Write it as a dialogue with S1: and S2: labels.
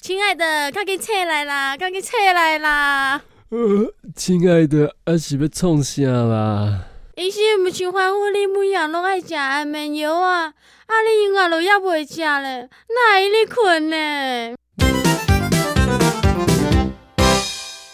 S1: 亲爱的，赶紧起来啦！赶紧起来啦！
S2: 呃，亲爱的，啊是要创啥啦？
S1: 医生毋是吩咐你每样拢爱食安眠药啊？啊，你永远都也袂食咧，哪会你困呢？